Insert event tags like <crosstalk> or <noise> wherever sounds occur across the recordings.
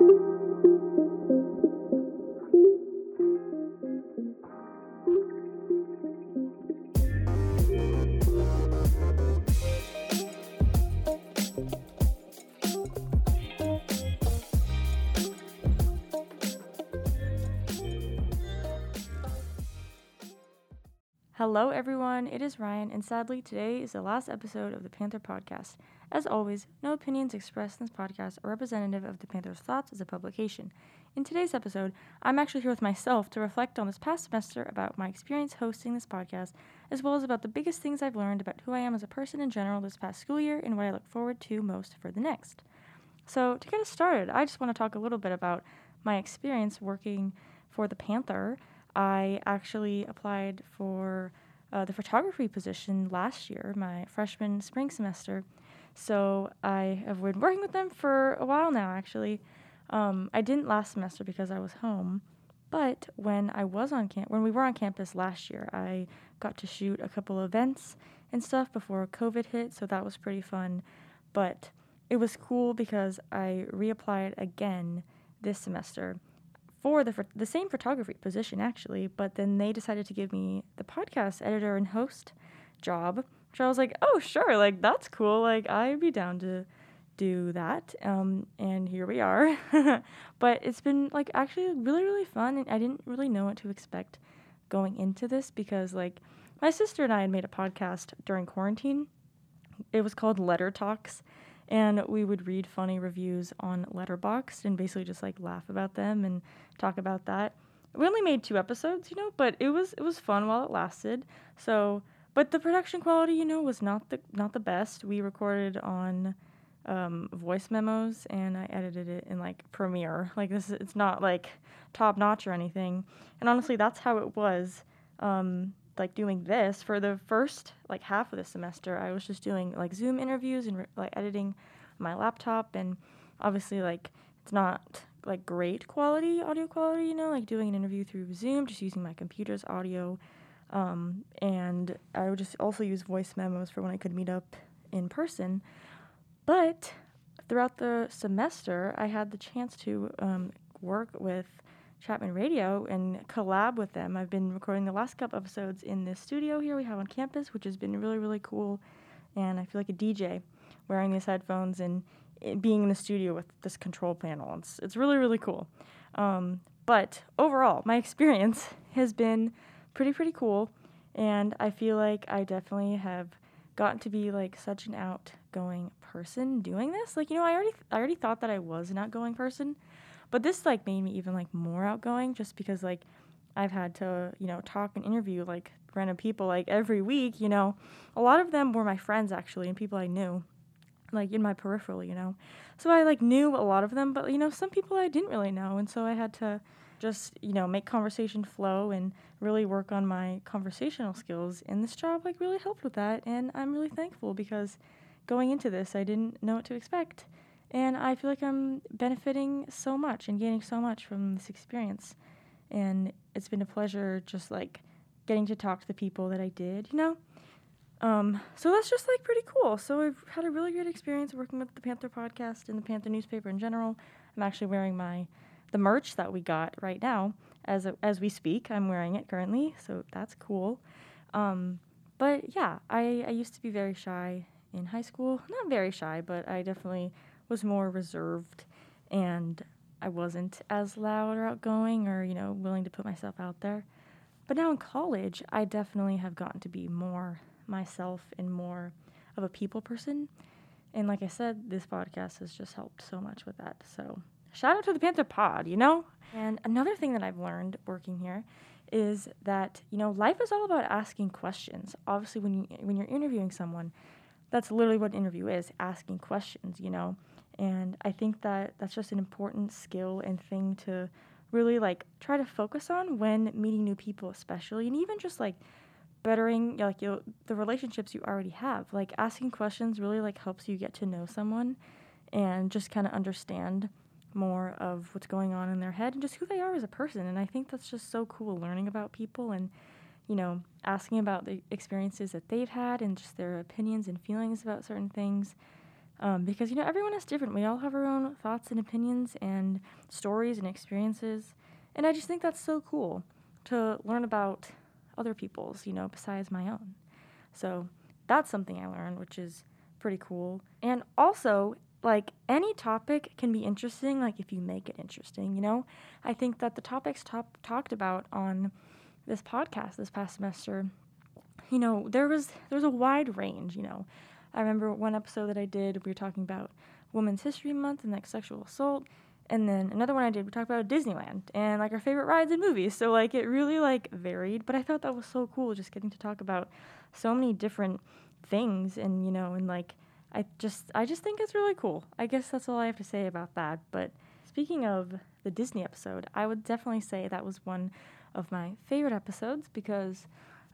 thank you Hello, everyone. It is Ryan, and sadly, today is the last episode of the Panther podcast. As always, no opinions expressed in this podcast are representative of the Panther's thoughts as a publication. In today's episode, I'm actually here with myself to reflect on this past semester about my experience hosting this podcast, as well as about the biggest things I've learned about who I am as a person in general this past school year and what I look forward to most for the next. So, to get us started, I just want to talk a little bit about my experience working for the Panther I actually applied for uh, the photography position last year, my freshman spring semester. So I have been working with them for a while now, actually. Um, I didn't last semester because I was home, but when I was on camp, when we were on campus last year, I got to shoot a couple events and stuff before COVID hit, so that was pretty fun. But it was cool because I reapplied again this semester for the the same photography position actually, but then they decided to give me the podcast editor and host job, which I was like, oh sure, like that's cool, like I'd be down to do that. Um, and here we are. <laughs> but it's been like actually really really fun, and I didn't really know what to expect going into this because like my sister and I had made a podcast during quarantine. It was called Letter Talks and we would read funny reviews on Letterboxd and basically just like laugh about them and talk about that. We only made two episodes, you know, but it was it was fun while it lasted. So, but the production quality, you know, was not the not the best. We recorded on um, voice memos and I edited it in like Premiere. Like this, it's not like top notch or anything. And honestly, that's how it was. Um, like doing this for the first like half of the semester i was just doing like zoom interviews and re- like editing my laptop and obviously like it's not like great quality audio quality you know like doing an interview through zoom just using my computer's audio um, and i would just also use voice memos for when i could meet up in person. But throughout the semester i had the chance to um, work with Chapman Radio and collab with them. I've been recording the last couple episodes in this studio here we have on campus, which has been really, really cool. And I feel like a DJ wearing these headphones and being in the studio with this control panel. It's, it's really, really cool. Um, but overall, my <laughs> experience has been pretty, pretty cool. And I feel like I definitely have gotten to be like such an outgoing person doing this. Like, you know, I already, I already thought that I was an outgoing person but this like made me even like more outgoing just because like I've had to, you know, talk and interview like random people like every week, you know. A lot of them were my friends actually and people I knew like in my peripheral, you know. So I like knew a lot of them, but you know, some people I didn't really know and so I had to just, you know, make conversation flow and really work on my conversational skills and this job like really helped with that and I'm really thankful because going into this I didn't know what to expect. And I feel like I'm benefiting so much and gaining so much from this experience. And it's been a pleasure just like getting to talk to the people that I did, you know? Um, so that's just like pretty cool. So I've had a really great experience working with the Panther podcast and the Panther newspaper in general. I'm actually wearing my the merch that we got right now as a, as we speak. I'm wearing it currently, so that's cool. Um, but yeah, I, I used to be very shy in high school. Not very shy, but I definitely was more reserved and I wasn't as loud or outgoing or, you know, willing to put myself out there. But now in college, I definitely have gotten to be more myself and more of a people person. And like I said, this podcast has just helped so much with that. So shout out to the Panther Pod, you know? And another thing that I've learned working here is that, you know, life is all about asking questions. Obviously when you when you're interviewing someone, that's literally what an interview is, asking questions, you know. And I think that that's just an important skill and thing to really like try to focus on when meeting new people, especially, and even just like bettering like you the relationships you already have. Like asking questions really like helps you get to know someone and just kind of understand more of what's going on in their head and just who they are as a person. And I think that's just so cool learning about people and you know asking about the experiences that they've had and just their opinions and feelings about certain things Um, because you know everyone is different. We all have our own thoughts and opinions and stories and experiences, and I just think that's so cool to learn about other people's, you know, besides my own. So that's something I learned, which is pretty cool. And also, like any topic can be interesting, like if you make it interesting, you know. I think that the topics top- talked about on this podcast this past semester, you know, there was there was a wide range, you know. I remember one episode that I did, we were talking about Women's History Month and like sexual assault. And then another one I did, we talked about Disneyland and like our favorite rides and movies. So like it really like varied, but I thought that was so cool just getting to talk about so many different things and you know and like I just I just think it's really cool. I guess that's all I have to say about that. But speaking of the Disney episode, I would definitely say that was one of my favorite episodes because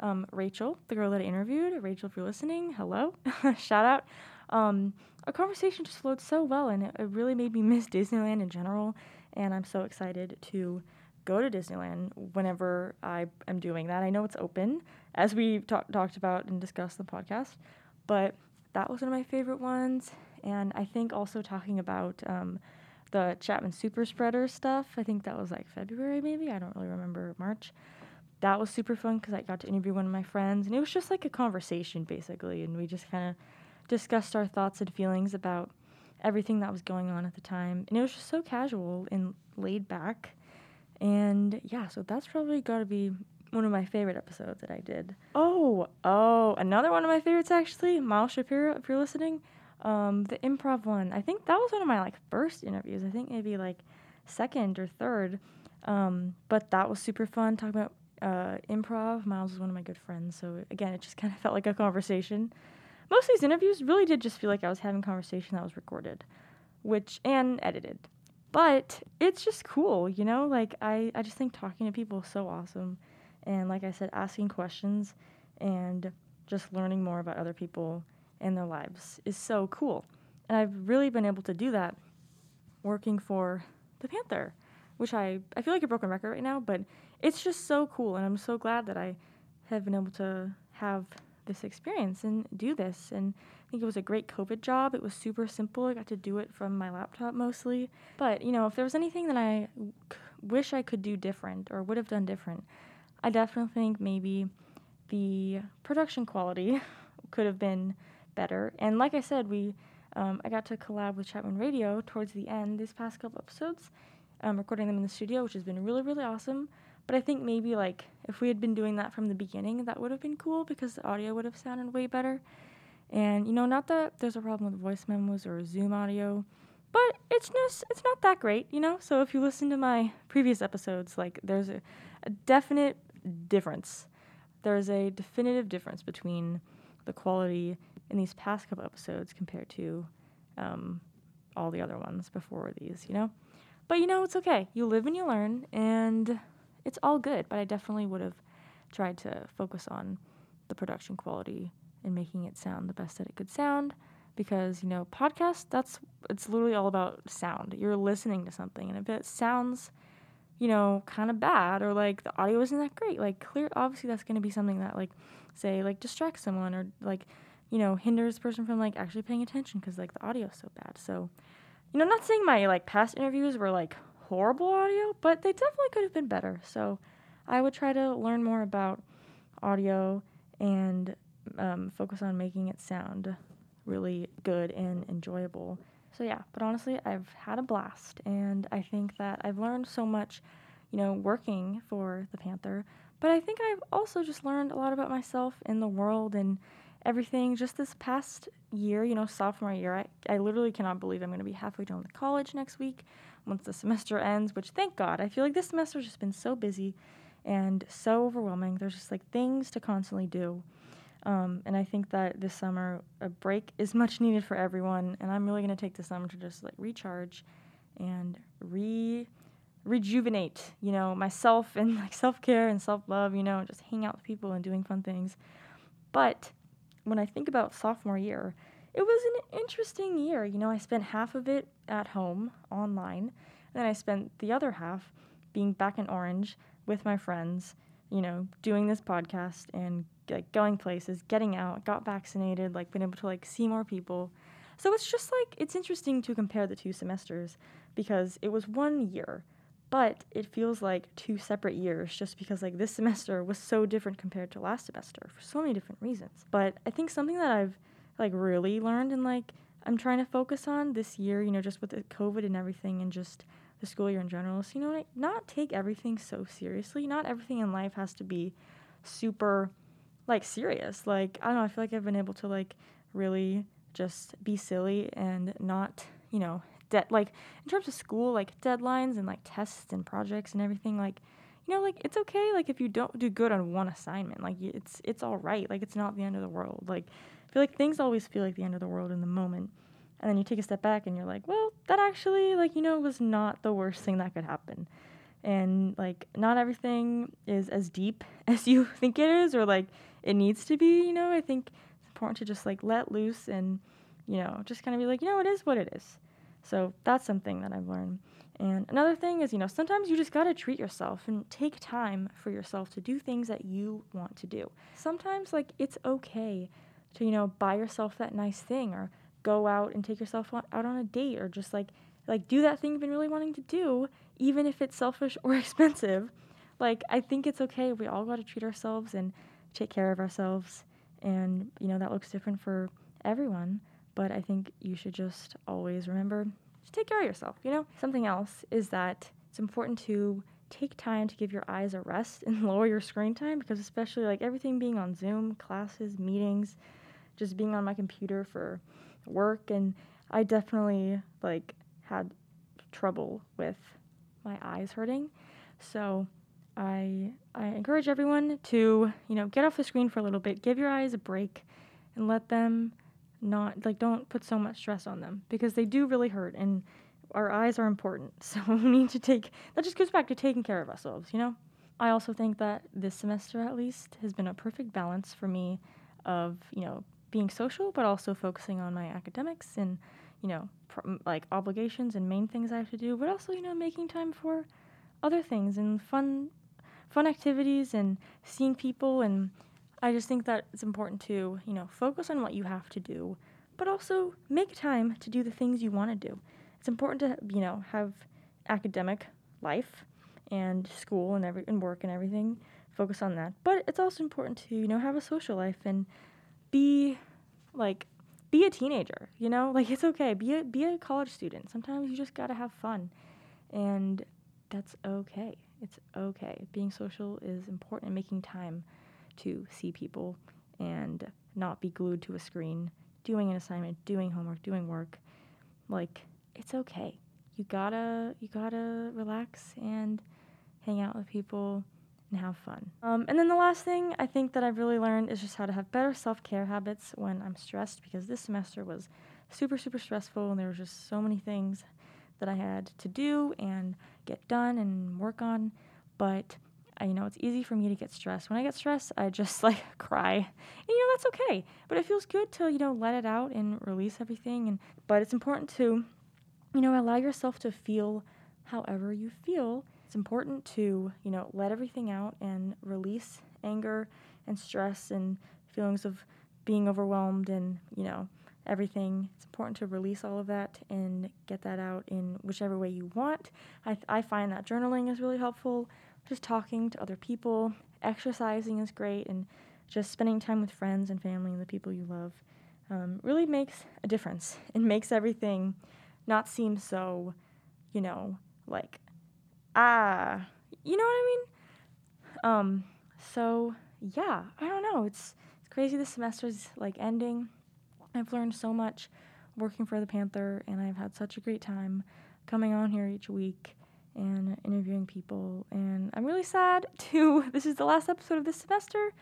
um, Rachel, the girl that I interviewed, Rachel, if you're listening, hello, <laughs> shout out. Um, our conversation just flowed so well, and it, it really made me <laughs> miss Disneyland in general. And I'm so excited to go to Disneyland whenever I am doing that. I know it's open, as we talk, talked about and discussed the podcast, but that was one of my favorite ones. And I think also talking about um, the Chapman Super Spreader stuff, I think that was like February maybe, I don't really remember, March. That was super fun because I got to interview one of my friends, and it was just like a conversation basically, and we just kind of discussed our thoughts and feelings about everything that was going on at the time. And it was just so casual and laid back. And yeah, so that's probably got to be one of my favorite episodes that I did. Oh, oh, another one of my favorites actually, Miles Shapiro, if you're listening. Um, the improv one. I think that was one of my like first interviews. I think maybe like second or third. Um, but that was super fun talking about uh, improv. Miles was one of my good friends, so again, it just <laughs> kind of felt like a conversation. Most of these interviews really did just feel like I was having a conversation that was recorded, which and edited. But it's just cool, you know. Like I, I just think talking to people is so awesome and like I said, asking questions and just learning more about other people and their lives is so cool. And I've really been able to do that working for the Panther, which I, I feel like a broken record right now, but it's just so cool. And I'm so glad that I have been able to have this experience and do this. And I think it was a great COVID job. It was super simple. I got to do it from my laptop mostly. But, you know, if there was anything that I wish I could do different or would have done different, I definitely think maybe the production quality <laughs> could have been better. And like I said, we um, I got to collab with Chapman Radio towards the end these past couple episodes, um, recording them in the studio, which has been really really awesome. But I think maybe like if we had been doing that from the beginning, that would have been cool because the audio would have sounded way better. And you know, not that there's a problem with voice memos or Zoom audio, but it's just it's not that great, you know. So if you listen to my previous episodes, like there's a, a definite difference. There is a definitive difference between the quality in these past couple episodes compared to um, all the other ones before these, you know? But you know, it's okay. You live and you learn, and it's all good. But I definitely would have tried to focus on the production quality and making it sound the best that it could sound because you know podcast that's it's literally all about sound you're listening to something and if it sounds you know, kind of bad or like the audio isn't that great. Like clear obviously that's going to be something that like say like distracts someone or like you know, hinders person from like actually paying attention cuz like the audio is so bad. So, you know, I'm not saying my like past interviews were like horrible audio, but they definitely could have been better. So, I would try to learn more about audio and um, focus on making it sound really good and enjoyable. So yeah, but honestly, I've had a blast, and I think that I've learned so much, you know, working for the Panther. But I think I've also just learned a lot about myself in the world and everything. Just this past year, you know, sophomore year, I, I literally cannot believe I'm going to be halfway done with college next week once the <laughs> semester ends. Which thank God, I feel like this semester has just been so busy and so overwhelming. There's just like things to constantly do. Um, and I think that this summer a break is much needed for everyone. And I'm really going to take this summer to just like recharge and re rejuvenate, you know, myself and like self care and self love, you know, just hang out with people and doing fun things. But when I think about sophomore year, it was an interesting year. You know, I spent half of it at home online, and then I spent the other half being back in Orange with my friends, you know, doing this podcast and like going places, getting out, got vaccinated, like been able to like see more people. So it's just like, it's interesting to compare the two semesters because it was one year, but it feels like two separate years just because like this semester was so different compared to last semester for so many different reasons. But I think something that I've like really learned and like I'm trying to focus on this year, you know, just with the COVID and everything and just the school year in general. So, you know, like, not take everything so seriously. Not everything in life has to be super like serious. Like, I don't know, I feel like I've been able to like really just be silly and not, you know, de- like in terms of school, like deadlines and like tests and projects and everything, like you know, like it's okay like if you don't do good on one assignment, like it's it's all right. Like it's not the end of the world. Like I feel like things always feel like the end of the world in the moment. And then you take a step back and you're like, well, that actually like, you know, was not the worst thing that could happen. And like not everything is as deep <laughs> as you <laughs> think it is or like it needs to be, you know. I think it's important to just like let loose and, you know, just kind of be like, you know, it is what it is. So that's something that I've learned. And another thing is, you know, sometimes you just got to treat yourself and take time for yourself to do things that you want to do. Sometimes, like, it's okay to, you know, buy yourself that nice thing or go out and take yourself out on a date or just like, like do that thing you've been really wanting to do, even if it's selfish <laughs> or expensive. Like, I think it's okay. We all got to treat ourselves and take care of ourselves and, you know, that looks different for everyone. But I think you should just always remember to take care of yourself, you know? Something else is that it's important to take time to give your eyes a rest and <laughs> lower your screen time because, especially like everything being on Zoom, classes, meetings, just being on my computer for work, and I definitely like had trouble with my eyes hurting. So I I encourage everyone to, you know, get off the screen for a little bit, give your eyes a break and let them not like don't put so much stress on them because they do really hurt and our eyes are important. <laughs> So we need to take that just goes back to taking care of ourselves, you know? I also think that this semester at least has been a perfect balance for me of, you know, being social but also focusing on my academics and, you know, pr- like obligations and main things I have to do, but also, you know, making time for other things and fun fun activities and seeing people and I just think that it's important to, you know, focus on what you have to do, but also make time to do the things you want to do. It's important to, you know, have academic life and school and every and work and everything, focus on that. But it's also important to, you know, have a social life and be like be a teenager, you know? Like it's okay. Be a be a college student. Sometimes you just got to have fun. And that's okay. It's okay. Being social is important and making time to see people and not be glued to a screen, doing an assignment, doing homework, doing work. Like it's okay. You gotta you gotta relax and hang out with people and have fun. Um, and then the last thing I think that I've really learned is just how to have better self care habits when I'm stressed because this semester was super super stressful and there were just so many things that I had to do and get done and work on. But I, you know, it's easy for me to get stressed. When I get stressed, I just <laughs> like cry. And you know, that's okay. But it feels good to, you know, let it out and release everything and but it's important to, you know, allow yourself to feel however you feel. It's important to, you know, let everything out and release anger and stress and feelings of being overwhelmed and, you know, everything. It's important to release all of that and get that out in whichever way you want. I, th- I find that journaling is really helpful, just talking to other people. Exercising is great, and just spending time with friends and family and the people you love um, really makes a difference. It makes everything not seem so, you know, like, ah, you know what I mean? Um, so yeah, I don't know. It's it's crazy. This semester's like ending. I've learned so much working for the Panther, and I've had such a great time coming on here each week and interviewing people. And I'm really sad <laughs> to this is the last episode of this semester,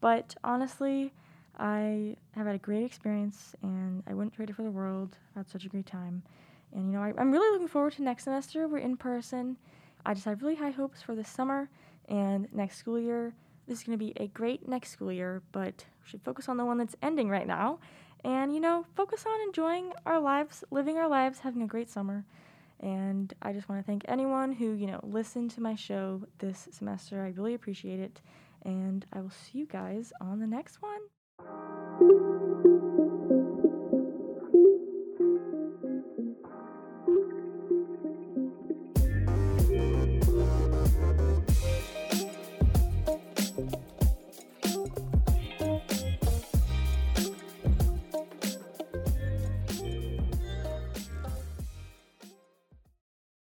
but honestly, I have had a great experience, and I wouldn't trade it for the world. I've had such a great time, and you know I, I'm really looking forward to next semester. We're in person. I just have really high hopes for this summer and next school year. This is going to be a great next school year, but we should focus on the one that's ending right now and you know focus on enjoying our lives living our lives having a great summer and i just want to thank anyone who you know listened to my show this semester. I really appreciate it. And i will see you guys on the next one